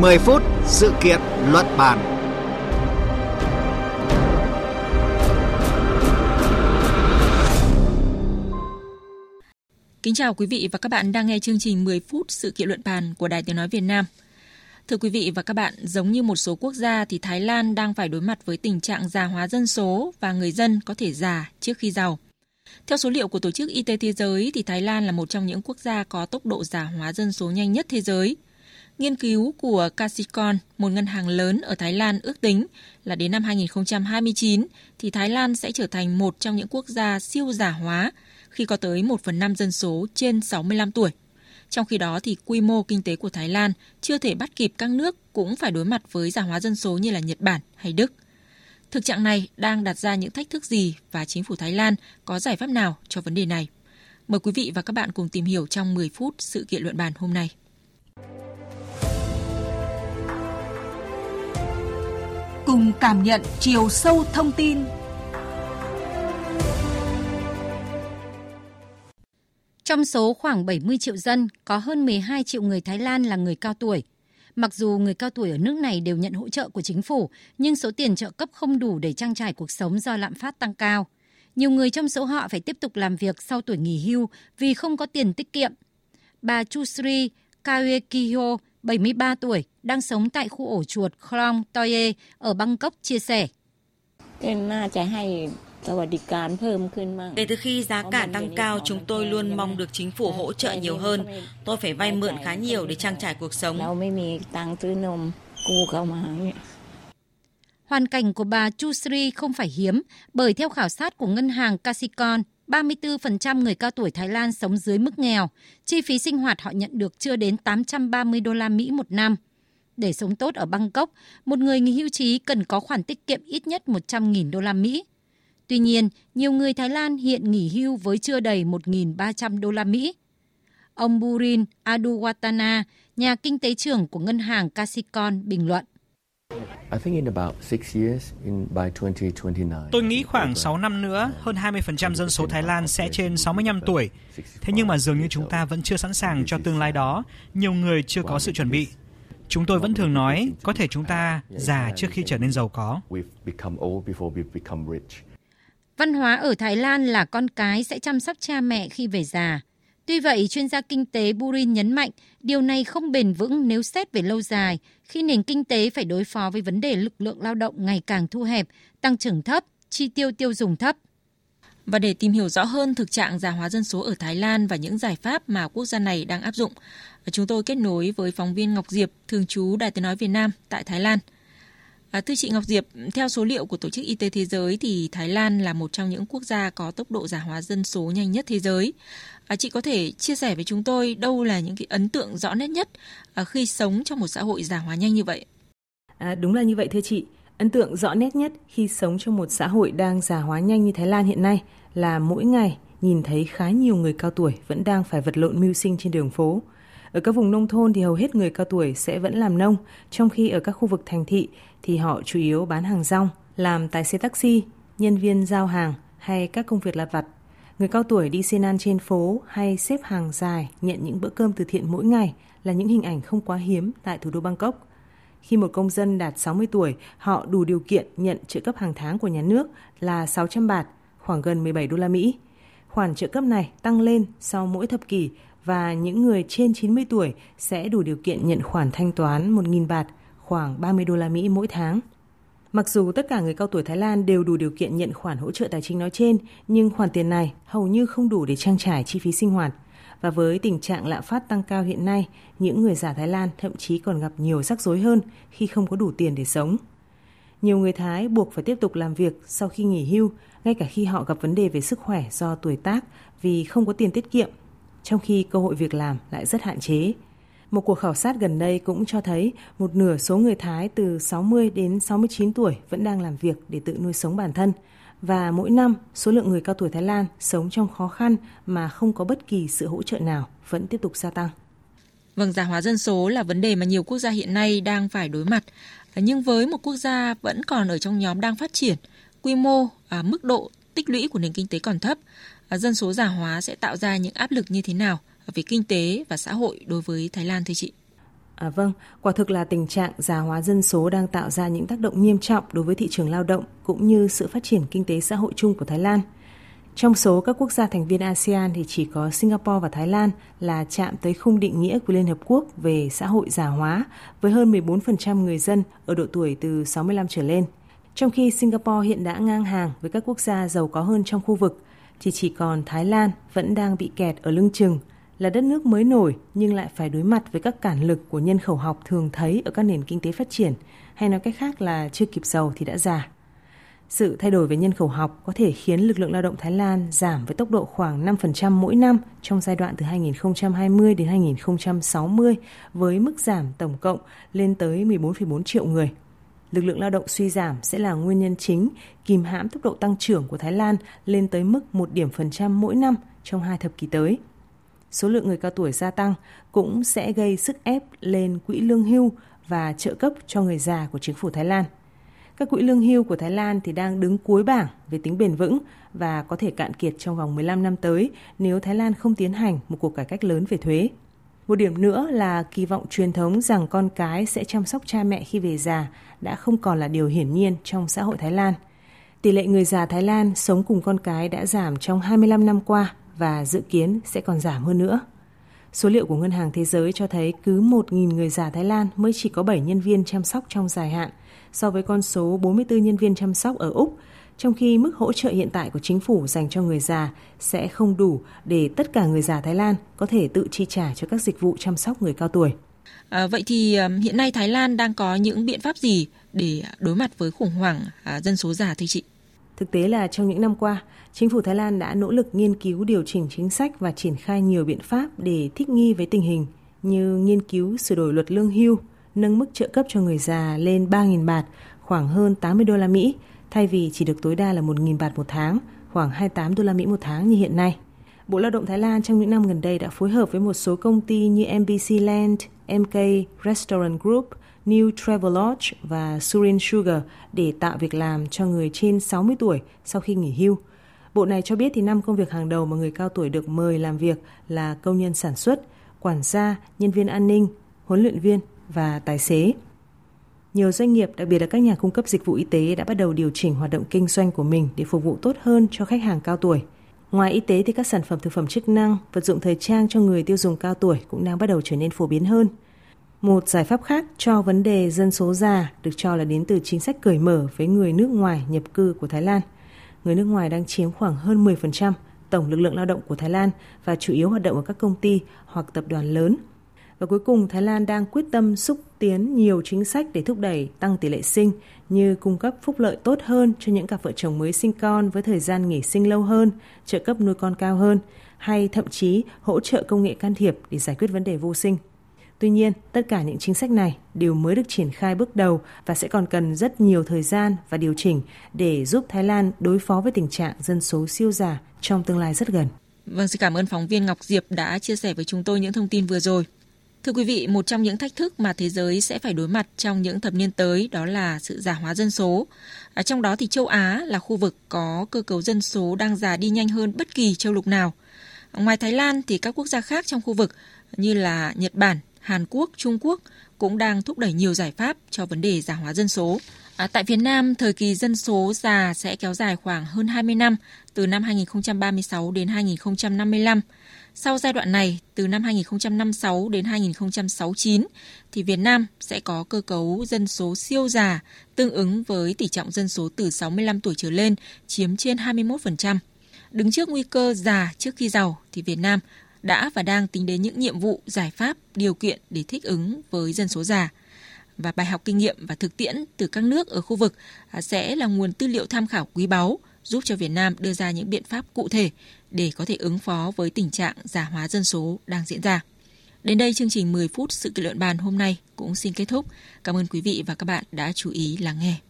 10 phút sự kiện luận bàn. Kính chào quý vị và các bạn đang nghe chương trình 10 phút sự kiện luận bàn của Đài Tiếng Nói Việt Nam. Thưa quý vị và các bạn, giống như một số quốc gia thì Thái Lan đang phải đối mặt với tình trạng già hóa dân số và người dân có thể già trước khi giàu. Theo số liệu của Tổ chức Y tế Thế giới thì Thái Lan là một trong những quốc gia có tốc độ già hóa dân số nhanh nhất thế giới. Nghiên cứu của Kasikorn, một ngân hàng lớn ở Thái Lan ước tính là đến năm 2029 thì Thái Lan sẽ trở thành một trong những quốc gia siêu già hóa khi có tới 1 phần 5 dân số trên 65 tuổi. Trong khi đó thì quy mô kinh tế của Thái Lan chưa thể bắt kịp các nước cũng phải đối mặt với già hóa dân số như là Nhật Bản hay Đức. Thực trạng này đang đặt ra những thách thức gì và chính phủ Thái Lan có giải pháp nào cho vấn đề này? Mời quý vị và các bạn cùng tìm hiểu trong 10 phút sự kiện luận bàn hôm nay. Cùng cảm nhận chiều sâu thông tin Trong số khoảng 70 triệu dân, có hơn 12 triệu người Thái Lan là người cao tuổi. Mặc dù người cao tuổi ở nước này đều nhận hỗ trợ của chính phủ, nhưng số tiền trợ cấp không đủ để trang trải cuộc sống do lạm phát tăng cao. Nhiều người trong số họ phải tiếp tục làm việc sau tuổi nghỉ hưu vì không có tiền tiết kiệm. Bà Chusri Kawekiho, 73 tuổi, đang sống tại khu ổ chuột Klong Toye ở Bangkok chia sẻ. Kể từ khi giá cả tăng cao, chúng tôi luôn mong được chính phủ hỗ trợ nhiều hơn. Tôi phải vay mượn khá nhiều để trang trải cuộc sống. Hoàn cảnh của bà Chu Sri không phải hiếm, bởi theo khảo sát của ngân hàng Kasikorn, 34% người cao tuổi Thái Lan sống dưới mức nghèo. Chi phí sinh hoạt họ nhận được chưa đến 830 đô la Mỹ một năm. Để sống tốt ở Bangkok, một người nghỉ hưu trí cần có khoản tiết kiệm ít nhất 100.000 đô la Mỹ. Tuy nhiên, nhiều người Thái Lan hiện nghỉ hưu với chưa đầy 1.300 đô la Mỹ. Ông Burin Aduwatana, nhà kinh tế trưởng của ngân hàng Kasikorn bình luận. Tôi nghĩ khoảng 6 năm nữa, hơn 20% dân số Thái Lan sẽ trên 65 tuổi. Thế nhưng mà dường như chúng ta vẫn chưa sẵn sàng cho tương lai đó. Nhiều người chưa có sự chuẩn bị. Chúng tôi vẫn thường nói, có thể chúng ta già trước khi trở nên giàu có. Văn hóa ở Thái Lan là con cái sẽ chăm sóc cha mẹ khi về già. Tuy vậy, chuyên gia kinh tế Burin nhấn mạnh điều này không bền vững nếu xét về lâu dài, khi nền kinh tế phải đối phó với vấn đề lực lượng lao động ngày càng thu hẹp, tăng trưởng thấp, chi tiêu tiêu dùng thấp. Và để tìm hiểu rõ hơn thực trạng già hóa dân số ở Thái Lan và những giải pháp mà quốc gia này đang áp dụng, chúng tôi kết nối với phóng viên Ngọc Diệp, thường trú Đài Tiếng Nói Việt Nam tại Thái Lan. À, thưa chị Ngọc Diệp, theo số liệu của Tổ chức Y tế Thế giới thì Thái Lan là một trong những quốc gia có tốc độ già hóa dân số nhanh nhất thế giới. À, chị có thể chia sẻ với chúng tôi đâu là những cái ấn tượng rõ nét nhất à, khi sống trong một xã hội già hóa nhanh như vậy? À, đúng là như vậy thưa chị. Ấn tượng rõ nét nhất khi sống trong một xã hội đang già hóa nhanh như Thái Lan hiện nay là mỗi ngày nhìn thấy khá nhiều người cao tuổi vẫn đang phải vật lộn mưu sinh trên đường phố. Ở các vùng nông thôn thì hầu hết người cao tuổi sẽ vẫn làm nông, trong khi ở các khu vực thành thị thì họ chủ yếu bán hàng rong, làm tài xế taxi, nhân viên giao hàng hay các công việc lặt vặt. Người cao tuổi đi xin ăn trên phố hay xếp hàng dài nhận những bữa cơm từ thiện mỗi ngày là những hình ảnh không quá hiếm tại thủ đô Bangkok. Khi một công dân đạt 60 tuổi, họ đủ điều kiện nhận trợ cấp hàng tháng của nhà nước là 600 bạt, khoảng gần 17 đô la Mỹ. Khoản trợ cấp này tăng lên sau mỗi thập kỷ và những người trên 90 tuổi sẽ đủ điều kiện nhận khoản thanh toán 1.000 bạt, khoảng 30 đô la Mỹ mỗi tháng. Mặc dù tất cả người cao tuổi Thái Lan đều đủ điều kiện nhận khoản hỗ trợ tài chính nói trên, nhưng khoản tiền này hầu như không đủ để trang trải chi phí sinh hoạt. Và với tình trạng lạm phát tăng cao hiện nay, những người già Thái Lan thậm chí còn gặp nhiều rắc rối hơn khi không có đủ tiền để sống. Nhiều người Thái buộc phải tiếp tục làm việc sau khi nghỉ hưu, ngay cả khi họ gặp vấn đề về sức khỏe do tuổi tác vì không có tiền tiết kiệm, trong khi cơ hội việc làm lại rất hạn chế. Một cuộc khảo sát gần đây cũng cho thấy một nửa số người Thái từ 60 đến 69 tuổi vẫn đang làm việc để tự nuôi sống bản thân. Và mỗi năm, số lượng người cao tuổi Thái Lan sống trong khó khăn mà không có bất kỳ sự hỗ trợ nào vẫn tiếp tục gia tăng. Vâng, già hóa dân số là vấn đề mà nhiều quốc gia hiện nay đang phải đối mặt. Nhưng với một quốc gia vẫn còn ở trong nhóm đang phát triển, quy mô, à, mức độ tích lũy của nền kinh tế còn thấp, à, dân số già hóa sẽ tạo ra những áp lực như thế nào về kinh tế và xã hội đối với Thái Lan thưa chị? À vâng, quả thực là tình trạng già hóa dân số đang tạo ra những tác động nghiêm trọng đối với thị trường lao động cũng như sự phát triển kinh tế xã hội chung của Thái Lan. Trong số các quốc gia thành viên ASEAN thì chỉ có Singapore và Thái Lan là chạm tới khung định nghĩa của Liên Hợp Quốc về xã hội già hóa với hơn 14% người dân ở độ tuổi từ 65 trở lên. Trong khi Singapore hiện đã ngang hàng với các quốc gia giàu có hơn trong khu vực, thì chỉ còn Thái Lan vẫn đang bị kẹt ở lưng chừng là đất nước mới nổi nhưng lại phải đối mặt với các cản lực của nhân khẩu học thường thấy ở các nền kinh tế phát triển, hay nói cách khác là chưa kịp giàu thì đã già. Sự thay đổi về nhân khẩu học có thể khiến lực lượng lao động Thái Lan giảm với tốc độ khoảng 5% mỗi năm trong giai đoạn từ 2020 đến 2060 với mức giảm tổng cộng lên tới 14,4 triệu người. Lực lượng lao động suy giảm sẽ là nguyên nhân chính kìm hãm tốc độ tăng trưởng của Thái Lan lên tới mức 1 điểm phần trăm mỗi năm trong hai thập kỷ tới. Số lượng người cao tuổi gia tăng cũng sẽ gây sức ép lên quỹ lương hưu và trợ cấp cho người già của chính phủ Thái Lan – các quỹ lương hưu của Thái Lan thì đang đứng cuối bảng về tính bền vững và có thể cạn kiệt trong vòng 15 năm tới nếu Thái Lan không tiến hành một cuộc cải cách lớn về thuế. Một điểm nữa là kỳ vọng truyền thống rằng con cái sẽ chăm sóc cha mẹ khi về già đã không còn là điều hiển nhiên trong xã hội Thái Lan. Tỷ lệ người già Thái Lan sống cùng con cái đã giảm trong 25 năm qua và dự kiến sẽ còn giảm hơn nữa. Số liệu của Ngân hàng Thế giới cho thấy cứ 1.000 người già Thái Lan mới chỉ có 7 nhân viên chăm sóc trong dài hạn – so với con số 44 nhân viên chăm sóc ở Úc, trong khi mức hỗ trợ hiện tại của chính phủ dành cho người già sẽ không đủ để tất cả người già Thái Lan có thể tự chi trả cho các dịch vụ chăm sóc người cao tuổi. À, vậy thì hiện nay Thái Lan đang có những biện pháp gì để đối mặt với khủng hoảng à, dân số già thưa chị? Thực tế là trong những năm qua, chính phủ Thái Lan đã nỗ lực nghiên cứu điều chỉnh chính sách và triển khai nhiều biện pháp để thích nghi với tình hình như nghiên cứu sửa đổi luật lương hưu, nâng mức trợ cấp cho người già lên 3.000 bạt, khoảng hơn 80 đô la Mỹ, thay vì chỉ được tối đa là 1.000 bạt một tháng, khoảng 28 đô la Mỹ một tháng như hiện nay. Bộ Lao động Thái Lan trong những năm gần đây đã phối hợp với một số công ty như MBC Land, MK Restaurant Group, New Travelodge và Surin Sugar để tạo việc làm cho người trên 60 tuổi sau khi nghỉ hưu. Bộ này cho biết thì năm công việc hàng đầu mà người cao tuổi được mời làm việc là công nhân sản xuất, quản gia, nhân viên an ninh, huấn luyện viên và tài xế. Nhiều doanh nghiệp, đặc biệt là các nhà cung cấp dịch vụ y tế đã bắt đầu điều chỉnh hoạt động kinh doanh của mình để phục vụ tốt hơn cho khách hàng cao tuổi. Ngoài y tế thì các sản phẩm thực phẩm chức năng, vật dụng thời trang cho người tiêu dùng cao tuổi cũng đang bắt đầu trở nên phổ biến hơn. Một giải pháp khác cho vấn đề dân số già được cho là đến từ chính sách cởi mở với người nước ngoài nhập cư của Thái Lan. Người nước ngoài đang chiếm khoảng hơn 10% tổng lực lượng lao động của Thái Lan và chủ yếu hoạt động ở các công ty hoặc tập đoàn lớn – và cuối cùng, Thái Lan đang quyết tâm xúc tiến nhiều chính sách để thúc đẩy tăng tỷ lệ sinh như cung cấp phúc lợi tốt hơn cho những cặp vợ chồng mới sinh con với thời gian nghỉ sinh lâu hơn, trợ cấp nuôi con cao hơn, hay thậm chí hỗ trợ công nghệ can thiệp để giải quyết vấn đề vô sinh. Tuy nhiên, tất cả những chính sách này đều mới được triển khai bước đầu và sẽ còn cần rất nhiều thời gian và điều chỉnh để giúp Thái Lan đối phó với tình trạng dân số siêu già trong tương lai rất gần. Vâng, xin cảm ơn phóng viên Ngọc Diệp đã chia sẻ với chúng tôi những thông tin vừa rồi. Thưa quý vị, một trong những thách thức mà thế giới sẽ phải đối mặt trong những thập niên tới đó là sự già hóa dân số. À, trong đó thì châu Á là khu vực có cơ cấu dân số đang già đi nhanh hơn bất kỳ châu lục nào. Ngoài Thái Lan thì các quốc gia khác trong khu vực như là Nhật Bản, Hàn Quốc, Trung Quốc cũng đang thúc đẩy nhiều giải pháp cho vấn đề già hóa dân số. À, tại Việt Nam, thời kỳ dân số già sẽ kéo dài khoảng hơn 20 năm, từ năm 2036 đến 2055. Sau giai đoạn này, từ năm 2056 đến 2069, thì Việt Nam sẽ có cơ cấu dân số siêu già tương ứng với tỷ trọng dân số từ 65 tuổi trở lên chiếm trên 21%. Đứng trước nguy cơ già trước khi giàu thì Việt Nam đã và đang tính đến những nhiệm vụ, giải pháp, điều kiện để thích ứng với dân số già. Và bài học kinh nghiệm và thực tiễn từ các nước ở khu vực à, sẽ là nguồn tư liệu tham khảo quý báu giúp cho Việt Nam đưa ra những biện pháp cụ thể để có thể ứng phó với tình trạng già hóa dân số đang diễn ra. Đến đây chương trình 10 phút sự kiện luận bàn hôm nay cũng xin kết thúc. Cảm ơn quý vị và các bạn đã chú ý lắng nghe.